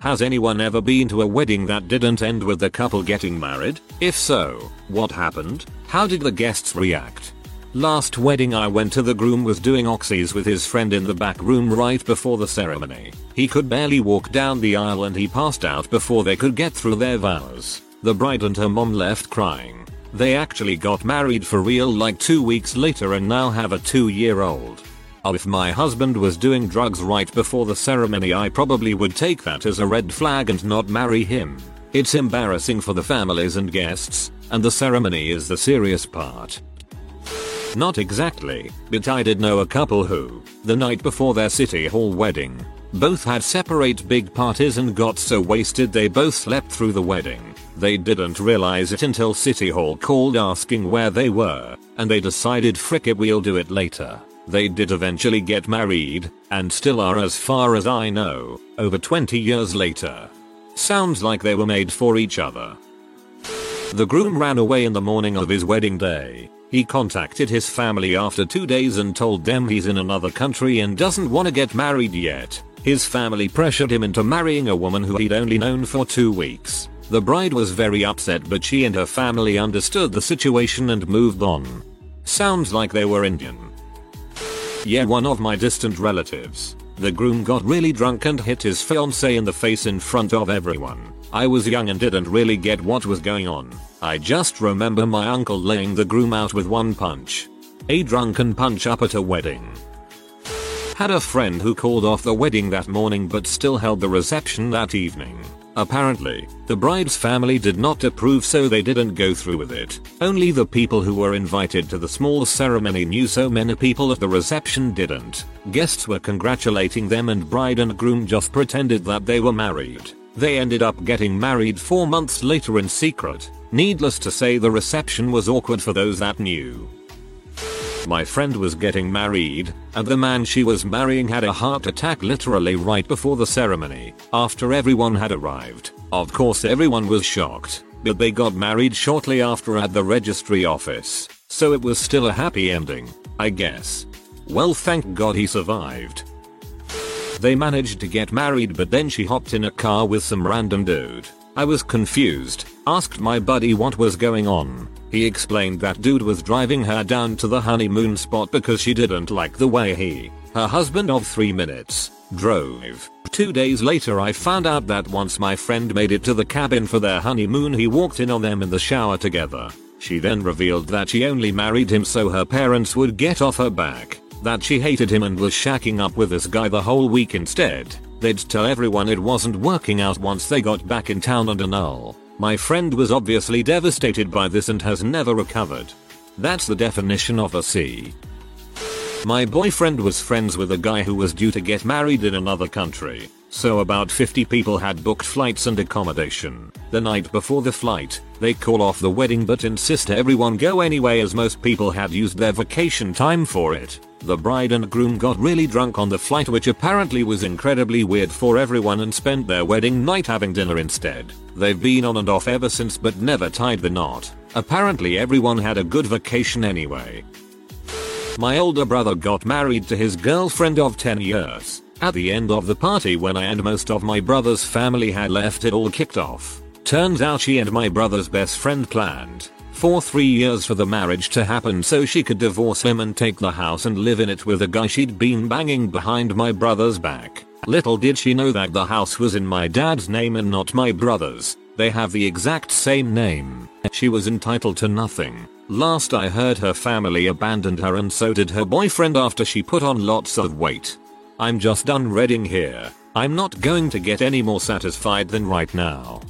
Has anyone ever been to a wedding that didn't end with the couple getting married? If so, what happened? How did the guests react? Last wedding I went to the groom was doing oxys with his friend in the back room right before the ceremony. He could barely walk down the aisle and he passed out before they could get through their vows. The bride and her mom left crying. They actually got married for real like 2 weeks later and now have a 2 year old. If my husband was doing drugs right before the ceremony I probably would take that as a red flag and not marry him. It's embarrassing for the families and guests, and the ceremony is the serious part. Not exactly, but I did know a couple who, the night before their city hall wedding, both had separate big parties and got so wasted they both slept through the wedding. They didn't realize it until City Hall called asking where they were, and they decided frick it we'll do it later. They did eventually get married, and still are as far as I know, over 20 years later. Sounds like they were made for each other. The groom ran away in the morning of his wedding day. He contacted his family after two days and told them he's in another country and doesn't want to get married yet. His family pressured him into marrying a woman who he'd only known for two weeks. The bride was very upset but she and her family understood the situation and moved on. Sounds like they were Indian. Yeah one of my distant relatives. The groom got really drunk and hit his fiancée in the face in front of everyone. I was young and didn't really get what was going on. I just remember my uncle laying the groom out with one punch. A drunken punch up at a wedding. Had a friend who called off the wedding that morning but still held the reception that evening. Apparently, the bride's family did not approve so they didn't go through with it. Only the people who were invited to the small ceremony knew so many people at the reception didn't. Guests were congratulating them and bride and groom just pretended that they were married. They ended up getting married 4 months later in secret. Needless to say the reception was awkward for those that knew. My friend was getting married, and the man she was marrying had a heart attack literally right before the ceremony, after everyone had arrived. Of course everyone was shocked, but they got married shortly after at the registry office, so it was still a happy ending, I guess. Well thank god he survived. They managed to get married but then she hopped in a car with some random dude. I was confused, asked my buddy what was going on. He explained that dude was driving her down to the honeymoon spot because she didn't like the way he, her husband of 3 minutes, drove. Two days later I found out that once my friend made it to the cabin for their honeymoon he walked in on them in the shower together. She then revealed that she only married him so her parents would get off her back, that she hated him and was shacking up with this guy the whole week instead. They'd tell everyone it wasn't working out once they got back in town and annul. My friend was obviously devastated by this and has never recovered. That's the definition of a C. My boyfriend was friends with a guy who was due to get married in another country, so about 50 people had booked flights and accommodation. The night before the flight, they call off the wedding but insist everyone go anyway as most people had used their vacation time for it. The bride and groom got really drunk on the flight which apparently was incredibly weird for everyone and spent their wedding night having dinner instead. They've been on and off ever since but never tied the knot. Apparently everyone had a good vacation anyway. My older brother got married to his girlfriend of 10 years. At the end of the party when I and most of my brother's family had left it all kicked off. Turns out she and my brother's best friend planned for three years for the marriage to happen so she could divorce him and take the house and live in it with a guy she'd been banging behind my brother's back. Little did she know that the house was in my dad's name and not my brother's. They have the exact same name. She was entitled to nothing. Last I heard her family abandoned her and so did her boyfriend after she put on lots of weight. I'm just done reading here. I'm not going to get any more satisfied than right now.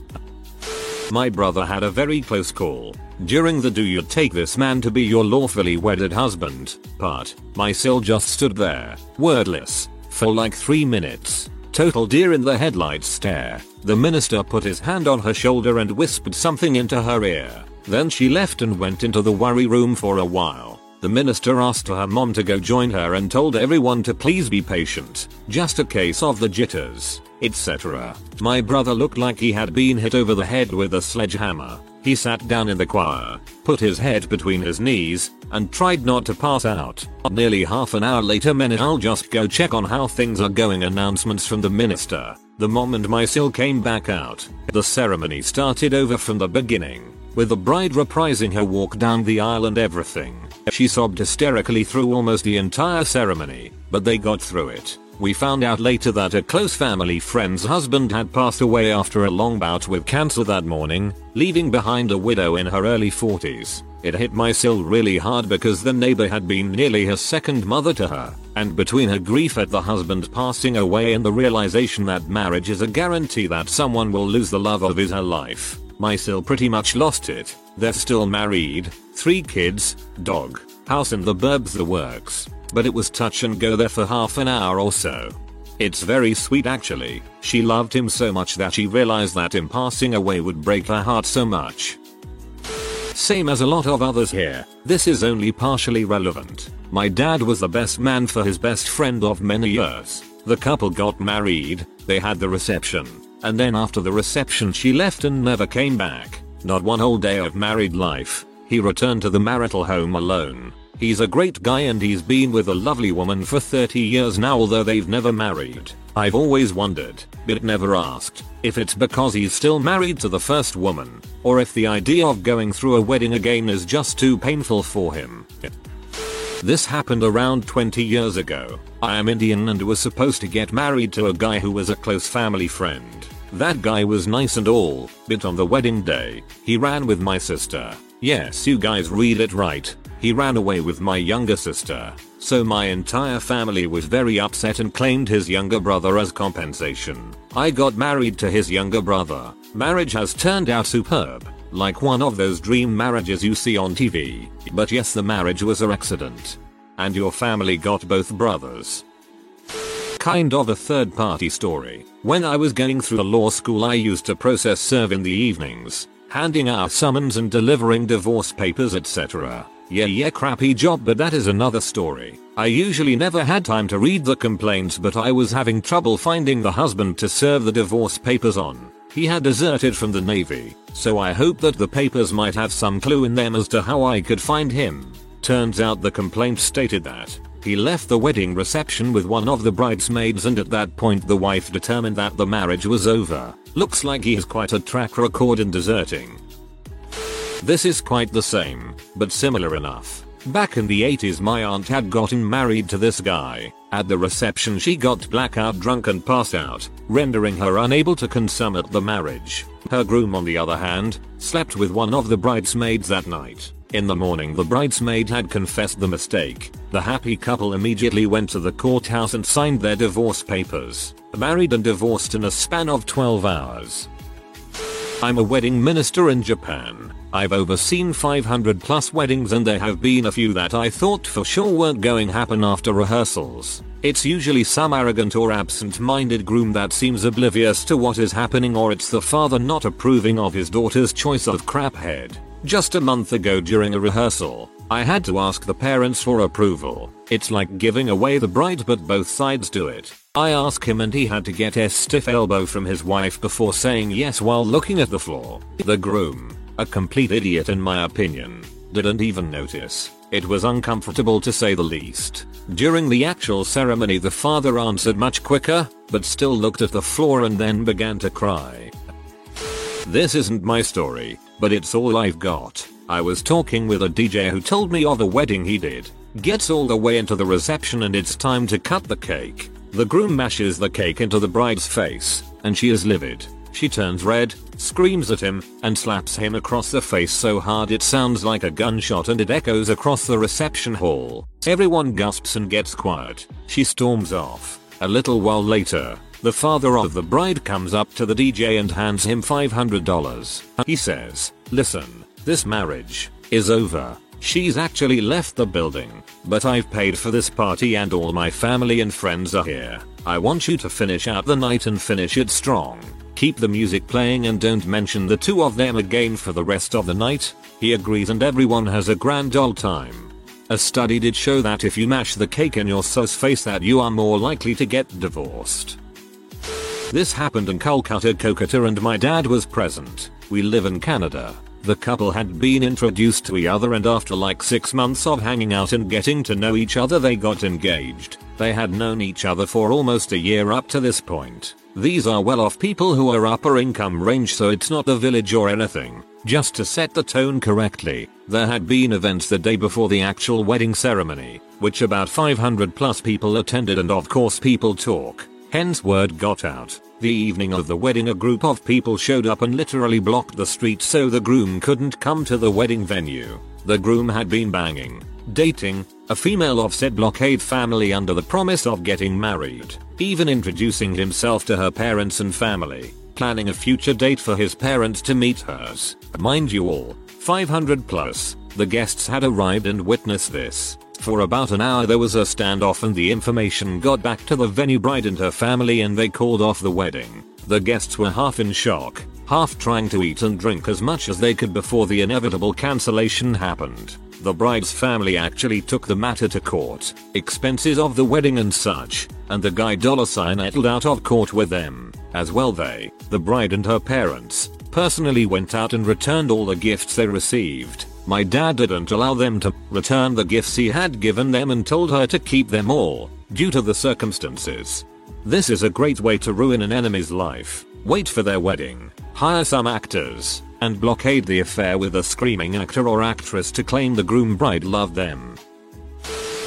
My brother had a very close call. During the do you take this man to be your lawfully wedded husband part, my sil just stood there, wordless, for like 3 minutes. Total deer in the headlights stare. The minister put his hand on her shoulder and whispered something into her ear. Then she left and went into the worry room for a while. The minister asked her mom to go join her and told everyone to please be patient. Just a case of the jitters, etc. My brother looked like he had been hit over the head with a sledgehammer. He sat down in the choir, put his head between his knees, and tried not to pass out. Nearly half an hour later minute I'll just go check on how things are going announcements from the minister. The mom and my sil came back out. The ceremony started over from the beginning, with the bride reprising her walk down the aisle and everything. She sobbed hysterically through almost the entire ceremony, but they got through it. We found out later that a close family friend's husband had passed away after a long bout with cancer that morning, leaving behind a widow in her early 40s. It hit my soul really hard because the neighbor had been nearly her second mother to her, and between her grief at the husband passing away and the realization that marriage is a guarantee that someone will lose the love of his her life, my sil pretty much lost it. They're still married, three kids, dog, house in the burbs the works but it was touch and go there for half an hour or so. It's very sweet actually, she loved him so much that she realized that him passing away would break her heart so much. Same as a lot of others here, this is only partially relevant. My dad was the best man for his best friend of many years. The couple got married, they had the reception, and then after the reception she left and never came back. Not one whole day of married life. He returned to the marital home alone. He's a great guy and he's been with a lovely woman for 30 years now although they've never married. I've always wondered, but never asked, if it's because he's still married to the first woman, or if the idea of going through a wedding again is just too painful for him. This happened around 20 years ago. I am Indian and was supposed to get married to a guy who was a close family friend. That guy was nice and all, but on the wedding day, he ran with my sister. Yes you guys read it right. He ran away with my younger sister, so my entire family was very upset and claimed his younger brother as compensation. I got married to his younger brother. Marriage has turned out superb, like one of those dream marriages you see on TV. But yes the marriage was an accident. And your family got both brothers. Kind of a third party story. When I was going through the law school I used to process serve in the evenings, handing out summons and delivering divorce papers etc. Yeah yeah crappy job but that is another story. I usually never had time to read the complaints but I was having trouble finding the husband to serve the divorce papers on. He had deserted from the navy, so I hoped that the papers might have some clue in them as to how I could find him. Turns out the complaint stated that he left the wedding reception with one of the bridesmaids and at that point the wife determined that the marriage was over. Looks like he has quite a track record in deserting. This is quite the same, but similar enough. Back in the 80s my aunt had gotten married to this guy. At the reception she got blackout drunk and passed out, rendering her unable to consummate the marriage. Her groom on the other hand, slept with one of the bridesmaids that night. In the morning the bridesmaid had confessed the mistake. The happy couple immediately went to the courthouse and signed their divorce papers. Married and divorced in a span of 12 hours. I'm a wedding minister in Japan. I've overseen 500 plus weddings and there have been a few that I thought for sure weren't going to happen after rehearsals. It's usually some arrogant or absent-minded groom that seems oblivious to what is happening or it's the father not approving of his daughter's choice of craphead. Just a month ago during a rehearsal, I had to ask the parents for approval. It's like giving away the bride but both sides do it. I ask him and he had to get a stiff elbow from his wife before saying yes while looking at the floor. The groom, a complete idiot in my opinion. Didn't even notice. It was uncomfortable to say the least. During the actual ceremony the father answered much quicker, but still looked at the floor and then began to cry. This isn't my story, but it's all I've got. I was talking with a DJ who told me of a wedding he did. Gets all the way into the reception and it's time to cut the cake. The groom mashes the cake into the bride's face, and she is livid. She turns red, screams at him, and slaps him across the face so hard it sounds like a gunshot and it echoes across the reception hall. Everyone gasps and gets quiet. She storms off. A little while later, the father of the bride comes up to the DJ and hands him $500. He says, listen, this marriage is over. She's actually left the building, but I've paid for this party and all my family and friends are here. I want you to finish out the night and finish it strong. Keep the music playing and don't mention the two of them again for the rest of the night. He agrees and everyone has a grand old time. A study did show that if you mash the cake in your sus face that you are more likely to get divorced. This happened in Kolkata Kolkata and my dad was present. We live in Canada. The couple had been introduced to each other and after like 6 months of hanging out and getting to know each other they got engaged. They had known each other for almost a year up to this point. These are well off people who are upper income range so it's not the village or anything. Just to set the tone correctly, there had been events the day before the actual wedding ceremony, which about 500 plus people attended and of course people talk. Hence word got out. The evening of the wedding a group of people showed up and literally blocked the street so the groom couldn't come to the wedding venue. The groom had been banging, dating, a female of said blockade family under the promise of getting married, even introducing himself to her parents and family, planning a future date for his parents to meet hers. Mind you all, 500 plus, the guests had arrived and witnessed this. For about an hour there was a standoff and the information got back to the venue bride and her family and they called off the wedding. The guests were half in shock, half trying to eat and drink as much as they could before the inevitable cancellation happened. The bride's family actually took the matter to court, expenses of the wedding and such, and the guy dollar sign settled out of court with them. As well they, the bride and her parents, personally went out and returned all the gifts they received. My dad didn't allow them to return the gifts he had given them and told her to keep them all, due to the circumstances. This is a great way to ruin an enemy's life. Wait for their wedding, hire some actors, and blockade the affair with a screaming actor or actress to claim the groom bride loved them.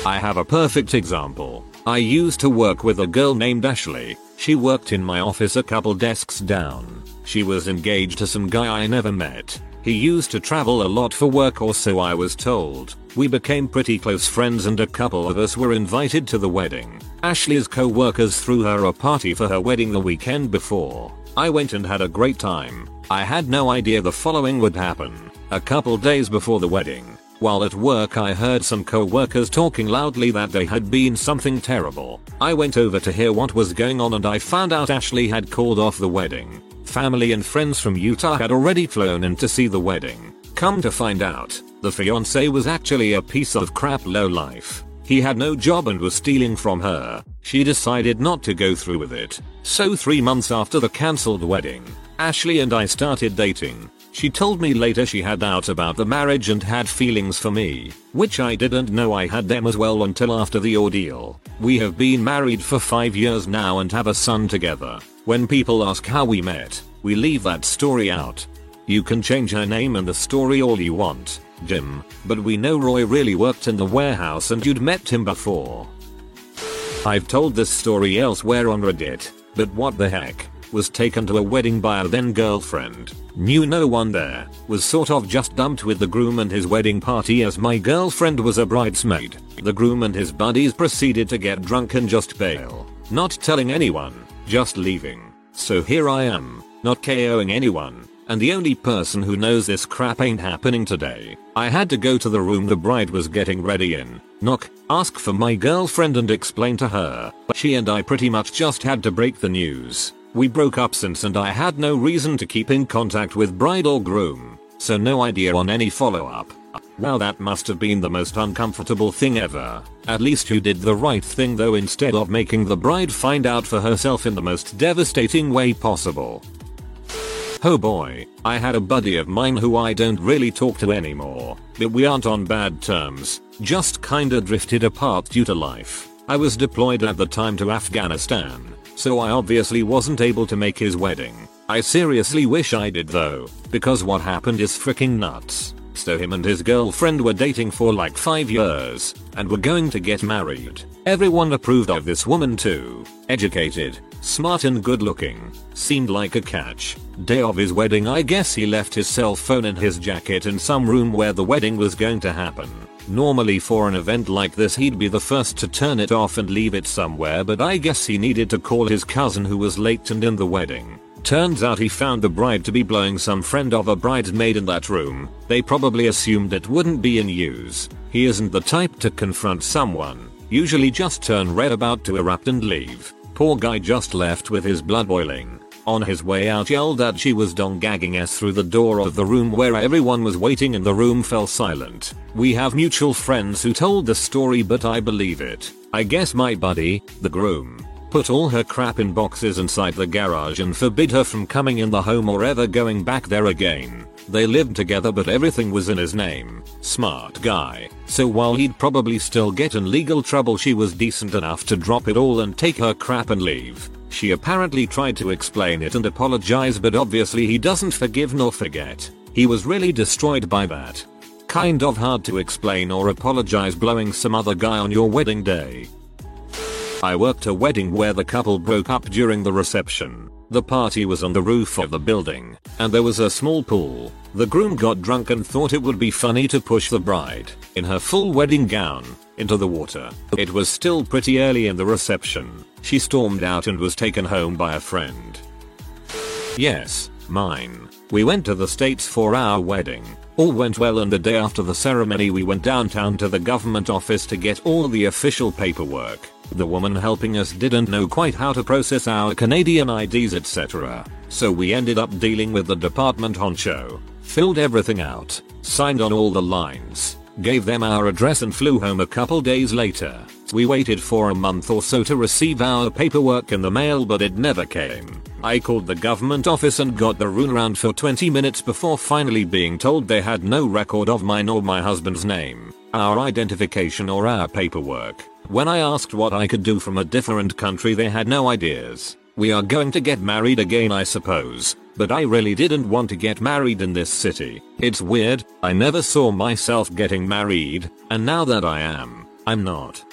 I have a perfect example. I used to work with a girl named Ashley. She worked in my office a couple desks down. She was engaged to some guy I never met. He used to travel a lot for work or so I was told. We became pretty close friends and a couple of us were invited to the wedding. Ashley's co-workers threw her a party for her wedding the weekend before. I went and had a great time. I had no idea the following would happen. A couple days before the wedding, while at work I heard some co-workers talking loudly that there had been something terrible. I went over to hear what was going on and I found out Ashley had called off the wedding. Family and friends from Utah had already flown in to see the wedding. Come to find out, the fiance was actually a piece of crap lowlife. He had no job and was stealing from her. She decided not to go through with it. So 3 months after the cancelled wedding, Ashley and I started dating. She told me later she had doubts about the marriage and had feelings for me, which I didn't know I had them as well until after the ordeal. We have been married for 5 years now and have a son together. When people ask how we met, we leave that story out. You can change her name and the story all you want, Jim, but we know Roy really worked in the warehouse and you'd met him before. I've told this story elsewhere on Reddit, but what the heck, was taken to a wedding by a then girlfriend, knew no one there, was sort of just dumped with the groom and his wedding party as my girlfriend was a bridesmaid. The groom and his buddies proceeded to get drunk and just bail, not telling anyone, just leaving. So here I am, not KOing anyone, and the only person who knows this crap ain't happening today. I had to go to the room the bride was getting ready in, knock, ask for my girlfriend and explain to her, but she and I pretty much just had to break the news. We broke up since and I had no reason to keep in contact with bride or groom, so no idea on any follow up. Wow that must have been the most uncomfortable thing ever. At least you did the right thing though instead of making the bride find out for herself in the most devastating way possible. Oh boy, I had a buddy of mine who I don't really talk to anymore, but we aren't on bad terms, just kinda drifted apart due to life. I was deployed at the time to Afghanistan, so I obviously wasn't able to make his wedding. I seriously wish I did though, because what happened is freaking nuts. So him and his girlfriend were dating for like 5 years, and were going to get married. Everyone approved of this woman too. Educated, smart and good looking. Seemed like a catch. Day of his wedding I guess he left his cell phone in his jacket in some room where the wedding was going to happen. Normally for an event like this he'd be the first to turn it off and leave it somewhere but I guess he needed to call his cousin who was late and in the wedding. Turns out he found the bride to be blowing some friend of a bridesmaid in that room. They probably assumed it wouldn't be in use. He isn't the type to confront someone. Usually just turn red about to erupt and leave. Poor guy just left with his blood boiling. On his way out yelled that she was dong gagging us through the door of the room where everyone was waiting and the room fell silent. We have mutual friends who told the story but I believe it. I guess my buddy, the groom, put all her crap in boxes inside the garage and forbid her from coming in the home or ever going back there again. They lived together but everything was in his name. Smart guy. So while he'd probably still get in legal trouble she was decent enough to drop it all and take her crap and leave. She apparently tried to explain it and apologize but obviously he doesn't forgive nor forget. He was really destroyed by that. Kind of hard to explain or apologize blowing some other guy on your wedding day. I worked a wedding where the couple broke up during the reception. The party was on the roof of the building, and there was a small pool. The groom got drunk and thought it would be funny to push the bride, in her full wedding gown, into the water. It was still pretty early in the reception. She stormed out and was taken home by a friend. Yes, mine. We went to the States for our wedding. All went well and the day after the ceremony we went downtown to the government office to get all the official paperwork. The woman helping us didn't know quite how to process our Canadian IDs etc. So we ended up dealing with the department honcho. Filled everything out, signed on all the lines, gave them our address and flew home a couple days later. We waited for a month or so to receive our paperwork in the mail but it never came. I called the government office and got the runaround for 20 minutes before finally being told they had no record of mine or my husband's name, our identification or our paperwork. When I asked what I could do from a different country they had no ideas. We are going to get married again I suppose, but I really didn't want to get married in this city. It's weird, I never saw myself getting married, and now that I am, I'm not.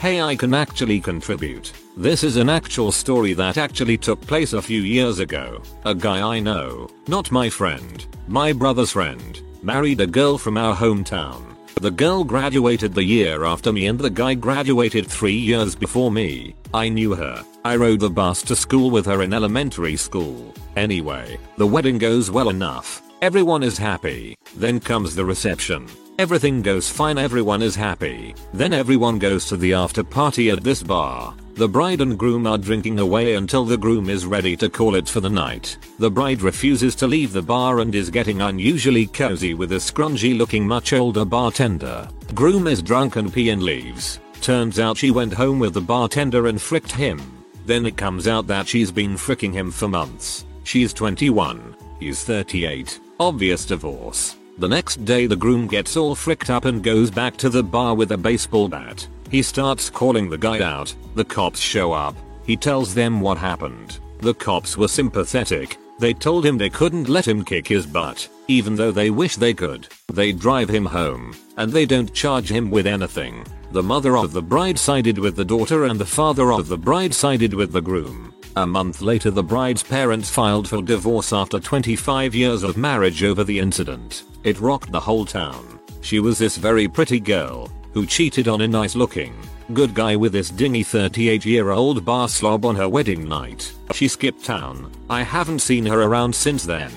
Hey I can actually contribute. This is an actual story that actually took place a few years ago. A guy I know, not my friend, my brother's friend, married a girl from our hometown. The girl graduated the year after me and the guy graduated 3 years before me. I knew her. I rode the bus to school with her in elementary school. Anyway, the wedding goes well enough. Everyone is happy. Then comes the reception. Everything goes fine everyone is happy. Then everyone goes to the after party at this bar. The bride and groom are drinking away until the groom is ready to call it for the night. The bride refuses to leave the bar and is getting unusually cozy with a scrungy looking much older bartender. Groom is drunk and pee and leaves. Turns out she went home with the bartender and fricked him. Then it comes out that she's been fricking him for months. She's 21. He's 38. Obvious divorce. The next day the groom gets all fricked up and goes back to the bar with a baseball bat. He starts calling the guy out, the cops show up, he tells them what happened. The cops were sympathetic, they told him they couldn't let him kick his butt, even though they wish they could. They drive him home, and they don't charge him with anything. The mother of the bride sided with the daughter and the father of the bride sided with the groom. A month later the bride's parents filed for divorce after 25 years of marriage over the incident. It rocked the whole town. She was this very pretty girl, who cheated on a nice looking, good guy with this dingy 38 year old bar slob on her wedding night. She skipped town. I haven't seen her around since then.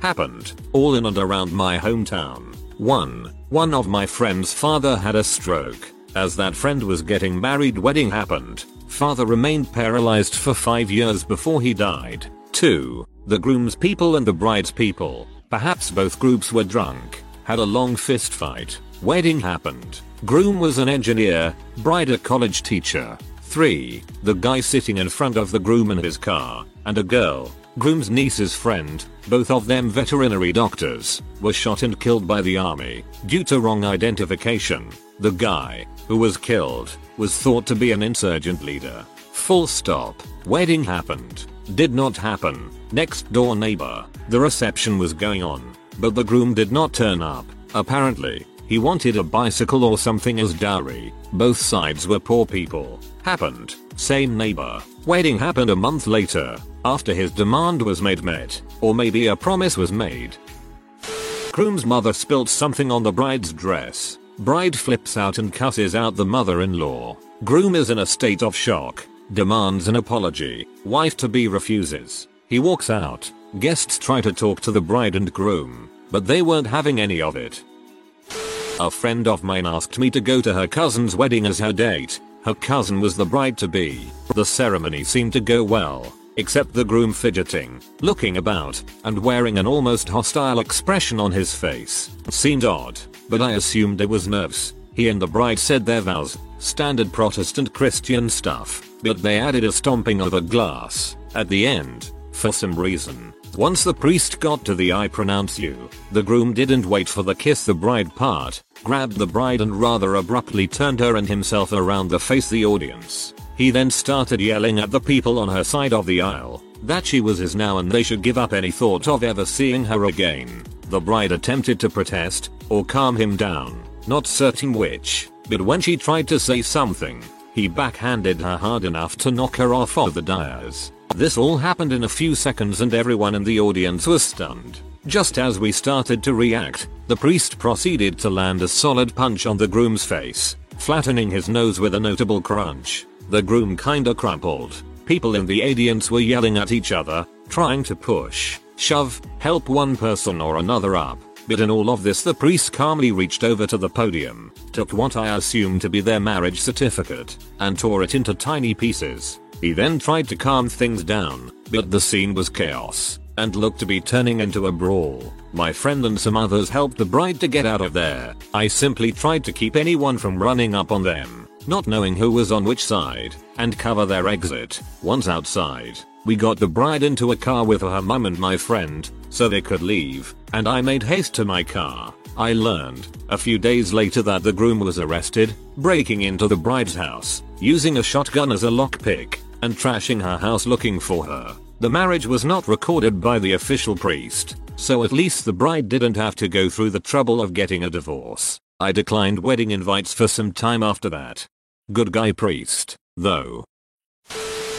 Happened, all in and around my hometown. 1. One of my friend's father had a stroke. As that friend was getting married wedding happened. Father remained paralyzed for 5 years before he died. 2. The groom's people and the bride's people, perhaps both groups were drunk, had a long fist fight. Wedding happened. Groom was an engineer, bride a college teacher. 3. The guy sitting in front of the groom in his car, and a girl, groom's niece's friend, both of them veterinary doctors, were shot and killed by the army due to wrong identification. The guy, who was killed, was thought to be an insurgent leader. Full stop. Wedding happened. Did not happen. Next door neighbor. The reception was going on, but the groom did not turn up. Apparently, he wanted a bicycle or something as dowry. Both sides were poor people. Happened. Same neighbor. Wedding happened a month later, after his demand was made met, or maybe a promise was made. Groom's mother spilt something on the bride's dress. Bride flips out and cusses out the mother-in-law. Groom is in a state of shock. Demands an apology. Wife to be refuses. He walks out. Guests try to talk to the bride and groom, but they weren't having any of it. A friend of mine asked me to go to her cousin's wedding as her date. Her cousin was the bride to be. The ceremony seemed to go well, except the groom fidgeting, looking about, and wearing an almost hostile expression on his face. Seemed odd, but I assumed it was nerves. He and the bride said their vows, standard Protestant Christian stuff, but they added a stomping of a glass at the end, for some reason. Once the priest got to the I pronounce you, the groom didn't wait for the kiss the bride part, grabbed the bride and rather abruptly turned her and himself around to face the audience. He then started yelling at the people on her side of the aisle that she was his now and they should give up any thought of ever seeing her again. The bride attempted to protest or calm him down, not certain which, but when she tried to say something, he backhanded her hard enough to knock her off of the dais. This all happened in a few seconds and everyone in the audience was stunned. Just as we started to react, the priest proceeded to land a solid punch on the groom's face, flattening his nose with a notable crunch. The groom kinda crumpled. People in the audience were yelling at each other, trying to push, shove, help one person or another up. But in all of this the priest calmly reached over to the podium, took what I assumed to be their marriage certificate, and tore it into tiny pieces. He then tried to calm things down, but the scene was chaos and looked to be turning into a brawl. My friend and some others helped the bride to get out of there. I simply tried to keep anyone from running up on them, not knowing who was on which side, and cover their exit. Once outside, we got the bride into a car with her mum and my friend, so they could leave, and I made haste to my car. I learned, a few days later that the groom was arrested, breaking into the bride's house, using a shotgun as a lockpick, and trashing her house looking for her. The marriage was not recorded by the official priest, so at least the bride didn't have to go through the trouble of getting a divorce. I declined wedding invites for some time after that. Good guy priest, though.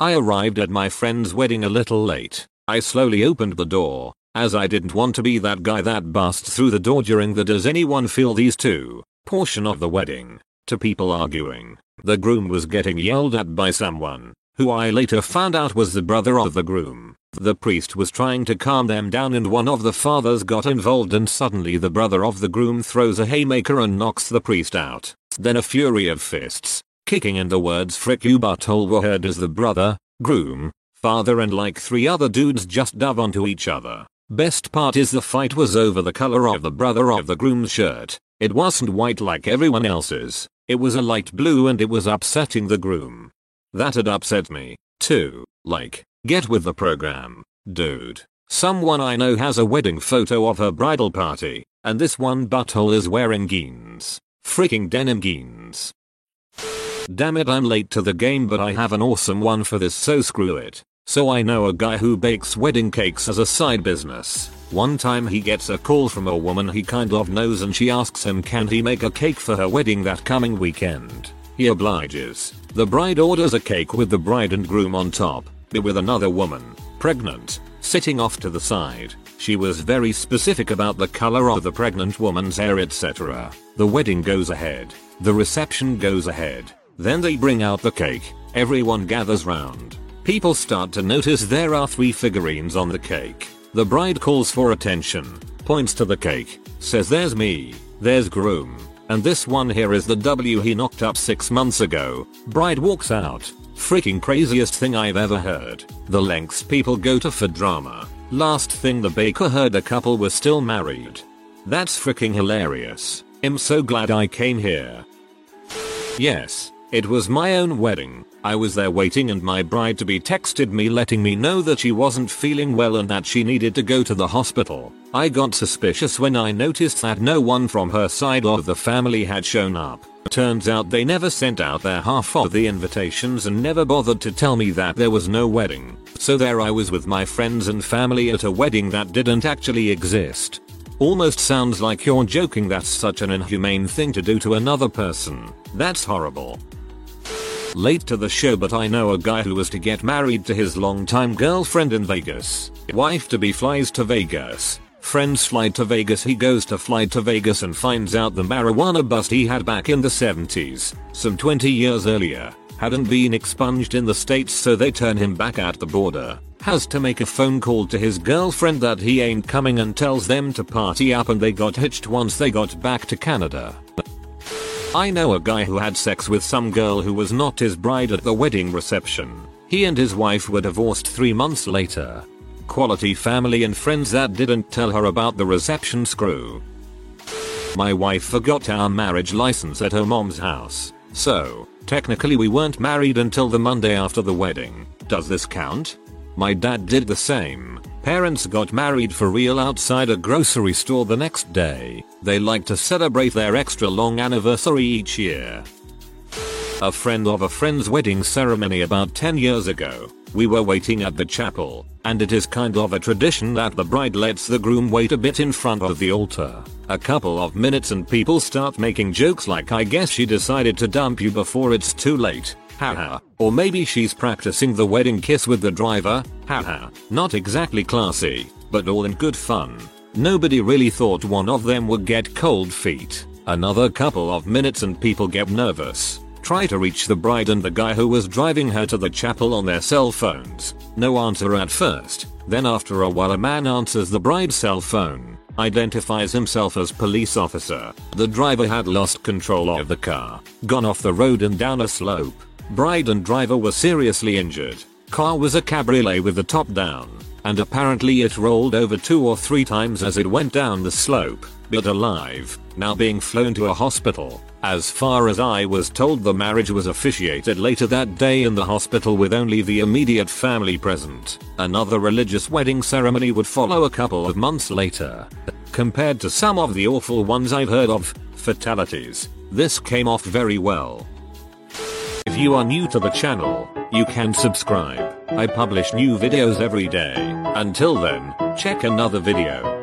I arrived at my friend's wedding a little late. I slowly opened the door, as I didn't want to be that guy that busts through the door during the does anyone feel these two portion of the wedding, to people arguing. The groom was getting yelled at by someone, who I later found out was the brother of the groom. The priest was trying to calm them down and one of the fathers got involved and suddenly the brother of the groom throws a haymaker and knocks the priest out. Then a fury of fists, kicking and the words frick you butthole were heard as the brother, groom, father and like three other dudes just dove onto each other. Best part is the fight was over the color of the brother of the groom's shirt. It wasn't white like everyone else's. It was a light blue and it was upsetting the groom. That had upset me, too. Like, get with the program, dude. Someone I know has a wedding photo of her bridal party, and this one butthole is wearing jeans. Freaking denim jeans. Damn it I'm late to the game but I have an awesome one for this so screw it. So I know a guy who bakes wedding cakes as a side business. One time he gets a call from a woman he kind of knows and she asks him can he make a cake for her wedding that coming weekend. He obliges. The bride orders a cake with the bride and groom on top, with another woman, pregnant, sitting off to the side. She was very specific about the color of the pregnant woman's hair etc. The wedding goes ahead. The reception goes ahead. Then they bring out the cake. Everyone gathers round. People start to notice there are three figurines on the cake. The bride calls for attention, points to the cake, says there's me, there's groom, and this one here is the W he knocked up 6 months ago. Bride walks out. Freaking craziest thing I've ever heard. The lengths people go to for drama. Last thing the baker heard the couple were still married. That's freaking hilarious. I'm so glad I came here. Yes, it was my own wedding. I was there waiting and my bride to be texted me letting me know that she wasn't feeling well and that she needed to go to the hospital. I got suspicious when I noticed that no one from her side of the family had shown up. Turns out they never sent out their half of the invitations and never bothered to tell me that there was no wedding. So there I was with my friends and family at a wedding that didn't actually exist. Almost sounds like you're joking that's such an inhumane thing to do to another person. That's horrible. Late to the show but I know a guy who was to get married to his longtime girlfriend in Vegas. Wife to be flies to Vegas. Friends fly to Vegas he goes to fly to Vegas and finds out the marijuana bust he had back in the 70s, some 20 years earlier, hadn't been expunged in the States so they turn him back at the border. Has to make a phone call to his girlfriend that he ain't coming and tells them to party up and they got hitched once they got back to Canada. I know a guy who had sex with some girl who was not his bride at the wedding reception. He and his wife were divorced three months later. Quality family and friends that didn't tell her about the reception screw. My wife forgot our marriage license at her mom's house. So, technically we weren't married until the Monday after the wedding. Does this count? My dad did the same. Parents got married for real outside a grocery store the next day. They like to celebrate their extra long anniversary each year. A friend of a friend's wedding ceremony about 10 years ago. We were waiting at the chapel, and it is kind of a tradition that the bride lets the groom wait a bit in front of the altar. A couple of minutes and people start making jokes like I guess she decided to dump you before it's too late. Haha. Or maybe she's practicing the wedding kiss with the driver. Haha. Not exactly classy, but all in good fun. Nobody really thought one of them would get cold feet. Another couple of minutes and people get nervous. Try to reach the bride and the guy who was driving her to the chapel on their cell phones. No answer at first. Then after a while a man answers the bride's cell phone. Identifies himself as police officer. The driver had lost control of the car. Gone off the road and down a slope. Bride and driver were seriously injured. Car was a cabriolet with the top down. And apparently it rolled over two or three times as it went down the slope. But alive. Now being flown to a hospital. As far as I was told the marriage was officiated later that day in the hospital with only the immediate family present. Another religious wedding ceremony would follow a couple of months later. Compared to some of the awful ones I've heard of, fatalities, this came off very well. If you are new to the channel, you can subscribe. I publish new videos every day. Until then, check another video.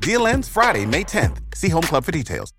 Deal ends Friday, May 10th. See Home Club for details.